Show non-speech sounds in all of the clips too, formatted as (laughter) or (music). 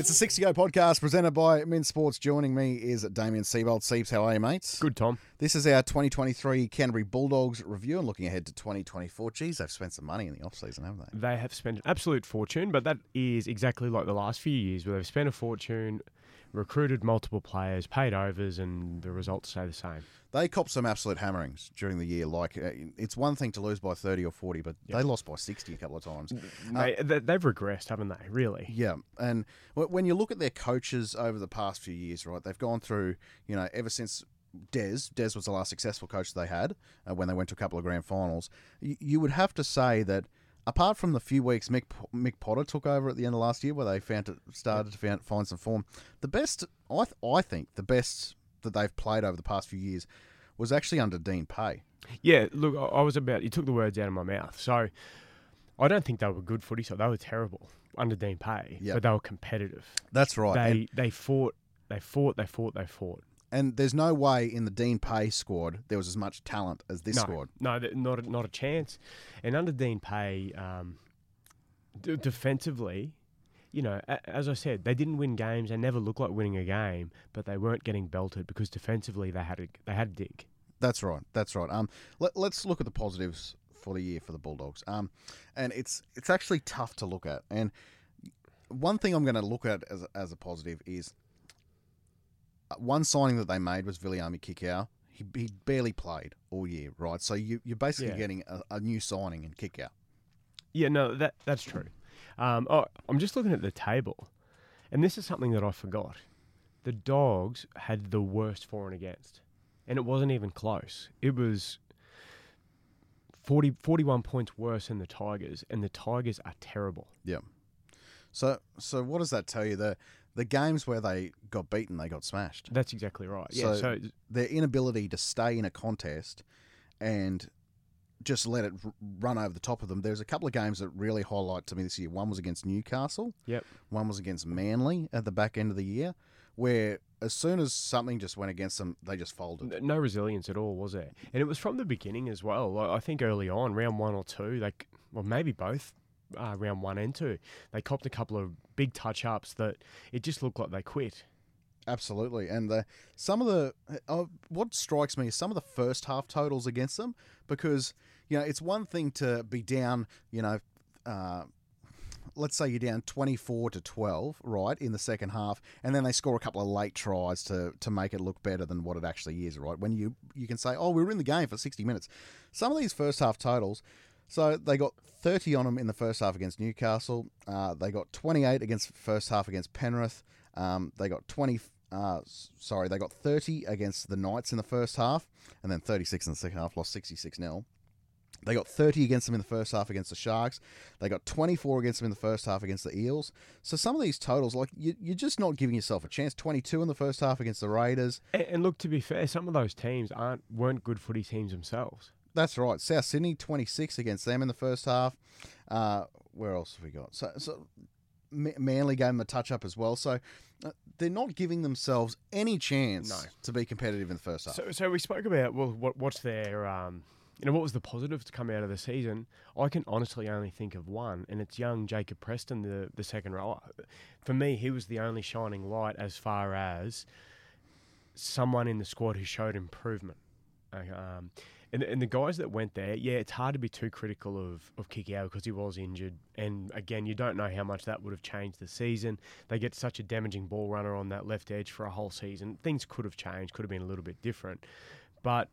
It's a 60 Go podcast presented by Min Sports. Joining me is Damien Seabold. Seabs, how are you, mates? Good, Tom. This is our 2023 Canterbury Bulldogs review and looking ahead to 2024. Geez, they've spent some money in the off-season, haven't they? They have spent an absolute fortune, but that is exactly like the last few years where they've spent a fortune, recruited multiple players, paid overs, and the results stay the same. They copped some absolute hammerings during the year. Like, uh, it's one thing to lose by 30 or 40, but they lost by 60 a couple of times. They, they, they've regressed, haven't they? Really? Yeah, and when you look at their coaches over the past few years, right, they've gone through, you know, ever since Des, Des was the last successful coach they had uh, when they went to a couple of grand finals. Y- you would have to say that apart from the few weeks Mick, Mick Potter took over at the end of last year, where they found it, started to find, find some form, the best, I, th- I think, the best that they've played over the past few years was actually under Dean Pay. Yeah, look, I I was about, you took the words out of my mouth. So I don't think they were good footy, so they were terrible under Dean Pay, Yep. but they were competitive. That's right. They, and, they fought, they fought, they fought, they fought. And there's no way in the Dean Pay squad there was as much talent as this no, squad. No, not a, not a chance. And under Dean Pay, um, d- defensively, you know, a- as I said, they didn't win games. They never looked like winning a game, but they weren't getting belted because defensively they had a, they had a dig. That's right. That's right. Um, let, let's look at the positives for the year for the Bulldogs. Um, and it's it's actually tough to look at. And one thing I'm going to look at as a, as a positive is one signing that they made was Viliami Kikau. He, he barely played all year, right? So you you're basically Yeah. getting a, a new signing in Kikau. Yeah, no, that that's true. Um, oh, I'm just looking at the table, and this is something that I forgot. The Dogs had the worst for and against, and it wasn't even close. It was 40, 41 points worse than the Tigers, and the Tigers are terrible. Yeah. So so what does that tell you? The the games where they got beaten, they got smashed. That's exactly right. Yeah, So- so their inability to stay in a contest and just let it run over the top of them. There's a couple of games that really highlight to me this year. One was against Newcastle. Yep. One was against Manly at the back end of the year, where as soon as something just went against them, they just folded. No resilience at all, was there? And it was from the beginning as well. I think early on, round one or two, like well, maybe both, uh, round one and two, they copped a couple of big touch ups that it just looked like they quit. Absolutely, and the, some of the uh, what strikes me is some of the first half totals against them because you know it's one thing to be down, you know. Uh, Let's say you're down 24 to 12, right, in the second half, and then they score a couple of late tries to, to make it look better than what it actually is, right? When you you can say, oh, we were in the game for 60 minutes. Some of these first half totals, so they got 30 on them in the first half against Newcastle. Uh, they got 28 against first half against Penrith. Um, they got 20. Uh, sorry, they got 30 against the Knights in the first half, and then 36 in the second half. Lost 66 0. They got 30 against them in the first half against the Sharks. They got 24 against them in the first half against the Eels. So some of these totals, like you, you're just not giving yourself a chance. 22 in the first half against the Raiders. And, and look, to be fair, some of those teams aren't weren't good footy teams themselves. That's right. South Sydney 26 against them in the first half. Uh, where else have we got? So, so Manly gave them a touch up as well. So uh, they're not giving themselves any chance No. to be competitive in the first half. So, so we spoke about well, what what's their um, you know, what was the positive to come out of the season? I can honestly only think of one, and it's young Jacob Preston, the the second rower. For me, he was the only shining light as far as someone in the squad who showed improvement. Uh, Um, and, and the guys that went there, yeah, it's hard to be too critical of, of Kikau because he was injured. And again, you don't know how much that would have changed the season. They get such a damaging ball runner on that left edge for a whole season. Things could have changed, could have been a little bit different. But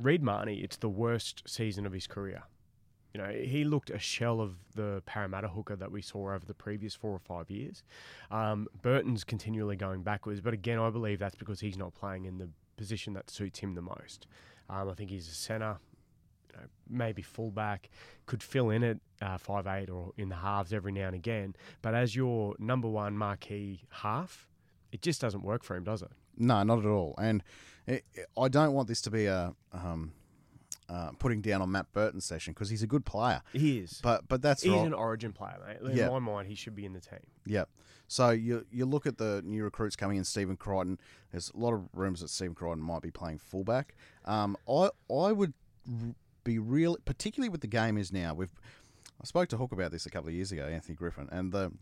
Reed Mahoney, it's the worst season of his career. You know, he looked a shell of the Parramatta hooker that we saw over the previous four or five years. Um, Burton's continually going backwards, but again, I believe that's because he's not playing in the position that suits him the most. Um, I think he's a centre, you know, maybe fullback, could fill in at uh, five eight or in the halves every now and again. But as your number one marquee half, it just doesn't work for him, does it? No, not at all. And it, I don't want this to be a um, uh, putting down on Matt Burton's session because he's a good player. He is. But but that's He's right. an origin player, mate. In Yeah. my mind, he should be in the team. Yeah. So you you look at the new recruits coming in, Stephen Crichton. There's a lot of rumours that Stephen Crichton might be playing fullback. Um, I I would be real, particularly with the game is now. We've I spoke to Hook about this a couple of years ago, Anthony Griffin, and the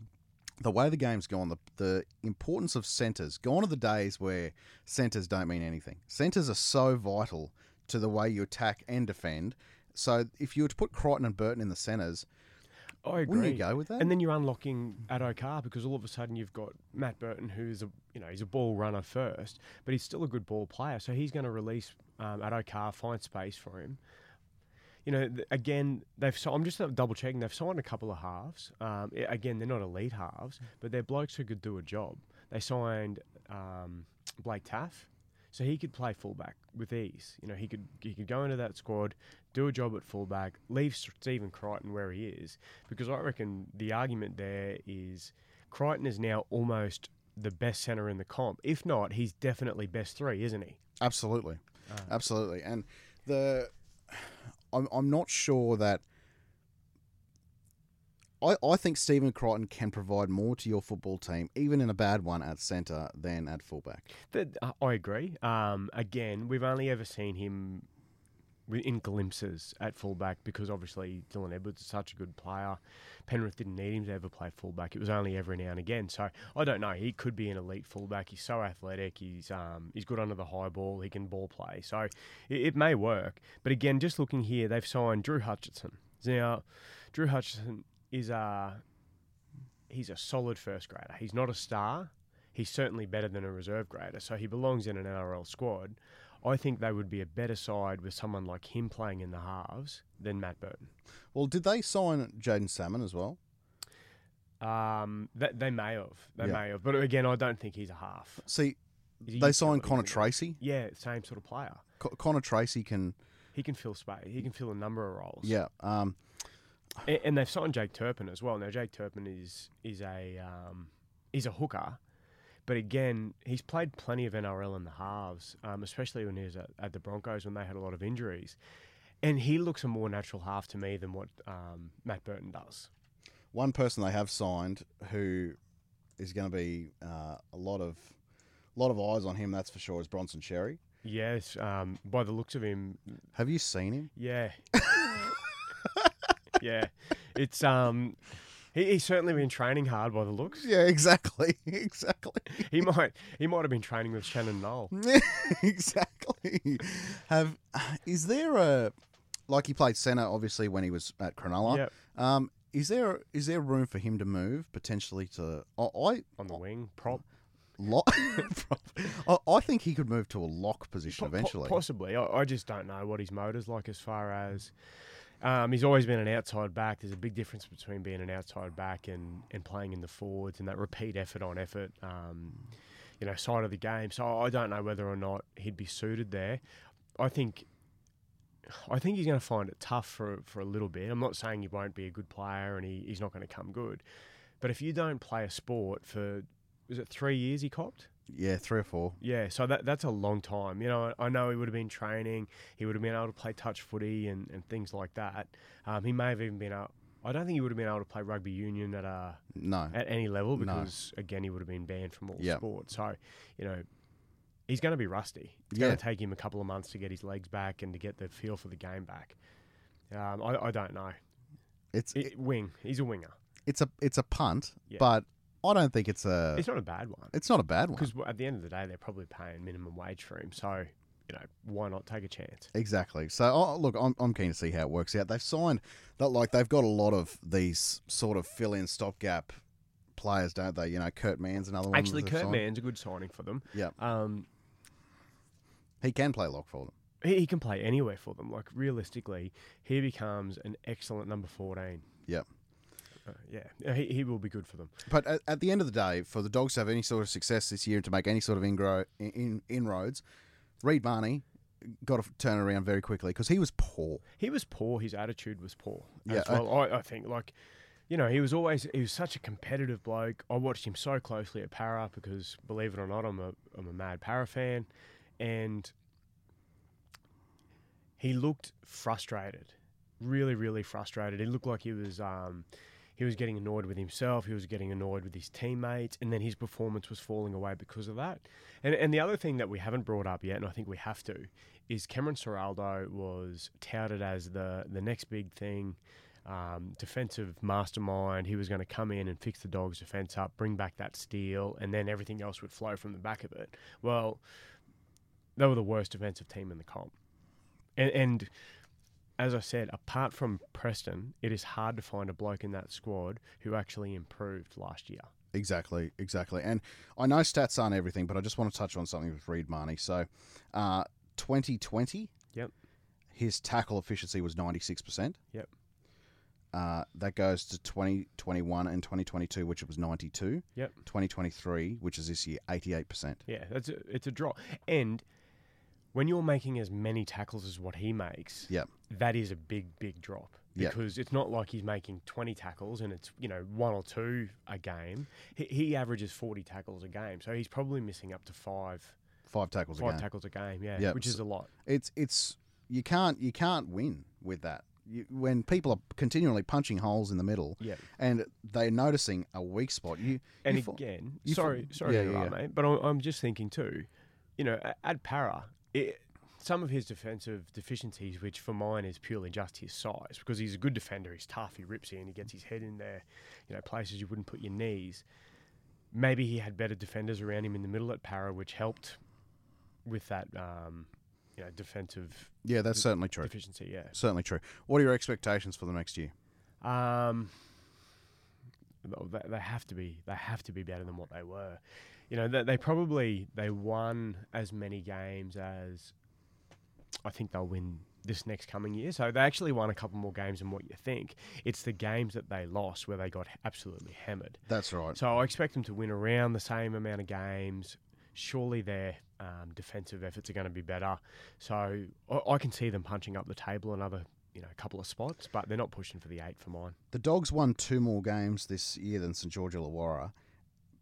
the way the game's gone, the the importance of centres. Gone are the days where centres don't mean anything. Centres are so vital to the way you attack and defend. So if you were to put Crichton and Burton in the centres, I agree. wouldn't you go with that? And then you're unlocking Addo-Carr because all of a sudden you've got Matt Burton, who's a you know he's a ball runner first, but he's still a good ball player. So he's going to release um, Addo-Carr, find space for him. You know, th- again, they've. So I'm just double checking. They've signed a couple of halves. Um, again, they're not elite halves, but they're blokes who could do a job. They signed um, Blake Taaffe, so he could play fullback with ease. You know, he could he could go into that squad, do a job at fullback, leave Stephen Crichton where he is, because I reckon the argument there is Crichton is now almost the best centre in the comp. If not, he's definitely best three, isn't he? Absolutely, Uh, absolutely. And the I'm I'm not sure that I I think Stephen Crichton can provide more to your football team, even in a bad one at centre, than at fullback. Uh, I agree. Um, again, we've only ever seen him in glimpses at fullback because obviously Dylan Edwards is such a good player. Penrith didn't need him to ever play fullback. It was only every now and again. So I don't know. He could be an elite fullback. He's so athletic. He's um, he's good under the high ball. He can ball play. So it, it may work. But again, just looking here, they've signed Drew Hutchinson. Now, Drew Hutchinson is a he's a solid first grader. He's not a star. He's certainly better than a reserve grader, so he belongs in an NRL squad. I think they would be a better side with someone like him playing in the halves than Matt Burton. Well, did they sign Jaeman Salmon as well? Um, they, they may have, they Yeah. may have, but again, I don't think he's a half. See, they signed Connor? Tracey. Yeah, same sort of player. Co- Connor Tracey can, He can fill space. He can fill a number of roles. yeah. Um, A- and they've signed Jake Turpin as well. Now Jake Turpin is is a um, he's a hooker, but again he's played plenty of NRL in the halves, um, especially when he was at, at the Broncos when they had a lot of injuries, and he looks a more natural half to me than what um, Matt Burton does. one person they have signed who is going to be uh, a lot of lot of eyes on him. That's for sure. Is Bronson Xerri. Yes, um, by the looks of him, Have you seen him? yeah, (laughs) yeah, it's um. He, he's certainly been training hard by the looks. Yeah, exactly, (laughs) exactly. He might he might have been training with Shannon Noll. (laughs) exactly. Have is there a like he played centre obviously when he was at Cronulla? Yep. Um, is there is there room for him to move potentially to? I I on the wing, prop. lock. (laughs) I, I think he could move to a lock position Po- po- eventually. possibly. I, I just don't know what his motor's like as far as. Um, he's always been an outside back. There's a big difference between being an outside back and, and playing in the forwards and that repeat effort on effort, um, you know, side of the game. So I don't know whether or not he'd be suited there. I think. I think he's going to find it tough for for a little bit. I'm not saying he won't be a good player and he, he's not going to come good, but if you don't play a sport for was it three years he copped? Yeah, three or four. Yeah, so that that's a long time. You know, I know he would have been training. He would have been able to play touch footy and, and things like that. Um, he may have even been out. I don't think he would have been able to play rugby union at a No. at any level No. because again he would have been banned from all Yep. sport. So, you know, he's going to be rusty. It's Yeah. going to take him a couple of months to get his legs back and to get the feel for the game back. Um, I, I don't know. It's It, wing. He's a winger. it's a it's a punt, Yeah. but I don't think it's a It's not a bad one. it's not a bad one. Because at the end of the day, they're probably paying minimum wage for him. So, you know, why not take a chance? Exactly. So, oh, look, I'm, I'm keen to see how it works out. They've signed that, like, they've got a lot of these sort of fill in stopgap players, don't they? You know, Kurt Mann's another one. Actually, Kurt signed. Mann's a good signing for them. Yeah. Um, He can play lock for them. he, he can play anywhere for them. Like realistically, he becomes an excellent number fourteen. Yep. Uh, yeah, he, he will be good for them. But at, at the end of the day, for the Dogs to have any sort of success this year and to make any sort of ingro, in, in, inroads, Reed Mahoney got to turn around very quickly because he was poor. He was poor. His attitude was poor. Yeah, as well. I, I think like. You know, he was always he was such a competitive bloke. I watched him so closely at Para because, believe it or not, I'm a I'm a mad Para fan, and he looked frustrated, really, really frustrated. He looked like he was um, he was getting annoyed with himself. He was getting annoyed with his teammates, and then his performance was falling away because of that. And and the other thing that we haven't brought up yet, and I think we have to, is Cameron Ciraldo was touted as the the next big thing. Um, defensive mastermind. He was going to come in and fix the Dogs' defense up, bring back that steel, and then everything else would flow from the back of it. Well, they were the worst defensive team in the comp. And, and as I said, apart from Preston, it is hard to find a bloke in that squad who actually improved last year. Exactly, exactly. And I know stats aren't everything, but I just want to touch on something with Reed Mahoney. So, uh, 2020, Yep. his tackle efficiency was 96%. Yep. Uh, that goes to 2021 and 2022, which it was 92. Yep. 2023, which is this year, 88%. Yeah, that's a, it's a drop. And when you're making as many tackles as what he makes, Yep. That is a big, big drop. Yep. Because it's not like he's making 20 tackles and it's, you know, one or two a game. He, he averages 40 tackles a game. So he's probably missing up to five, Five tackles five a game. tackles a game, yeah, Yep. which is a lot. it's it's you can't you can't win with that. You, when people are continually punching holes in the middle Yeah. and they're noticing a weak spot, you And you again, you fa- sorry, sorry yeah, yeah, interrupt, mate, but I'm, I'm just thinking too, you know, at Para, it, some of his defensive deficiencies, which for mine is purely just his size, because he's a good defender, he's tough, he rips in, he gets his head in there, you know, places you wouldn't put your knees. Maybe he had better defenders around him in the middle at Para, which helped with that, um, you know, defensive yeah, that's certainly true. deficiency. Yeah. Certainly true. What are your expectations for the next year? Um, they, they have to be. They have to be better than what they were. You know, they, they probably they won as many games as I think they'll win this next coming year. So they actually won a couple more games than what you think. It's the games that they lost where they got absolutely hammered. That's right. So I expect them to win around the same amount of games. Surely their um, defensive efforts are going to be better. So I, I can see them punching up the table another, you know, a couple of spots, but they're not pushing for the eight for mine. The Dogs won two more games this year than St George Illawarra,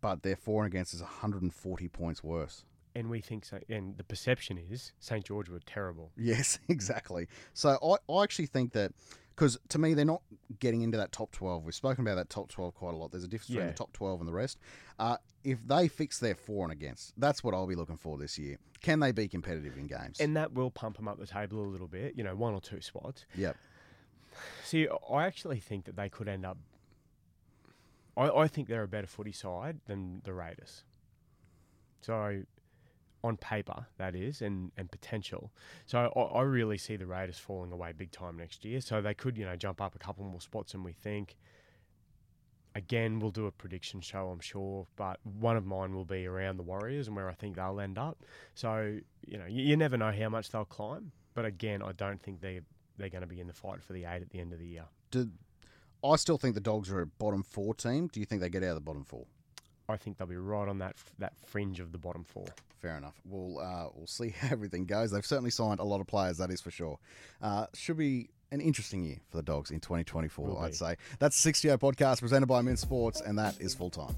but their for and against is 140 points worse. And we think so. And the perception is St George were terrible. (laughs) Yes, exactly. So I, I actually think that because to me they're not getting into that top 12. We've spoken about that top 12 quite a lot. There's a difference between the top 12 and the rest. Uh, if they fix their for and against, that's what I'll be looking for this year. Can they be competitive in games? And that will pump them up the table a little bit, you know, one or two spots. yep. See, I actually think that they could end up. I, I think they're a better footy side than the Raiders. So, on paper, that is, and, and potential. So, I, I really see the Raiders falling away big time next year. So, they could, you know, jump up a couple more spots than we think. Again, we'll do a prediction show, I'm sure, but one of mine will be around the Warriors and where I think they'll end up. So, you know, you, you never know how much they'll climb. But again, I don't think they they're going to be in the fight for the eight at the end of the year. Do, I still think the Dogs are a bottom four team. Do you think they get out of the bottom four? I think they'll be right on that that fringe of the bottom four. Fair enough. We'll uh, we'll see (laughs) how everything goes. They've certainly signed a lot of players, that is for sure. Uh, should be an interesting year for the Dogs in 2024, I'd say. That's the 60 podcast presented by Min Sports, and that is full time.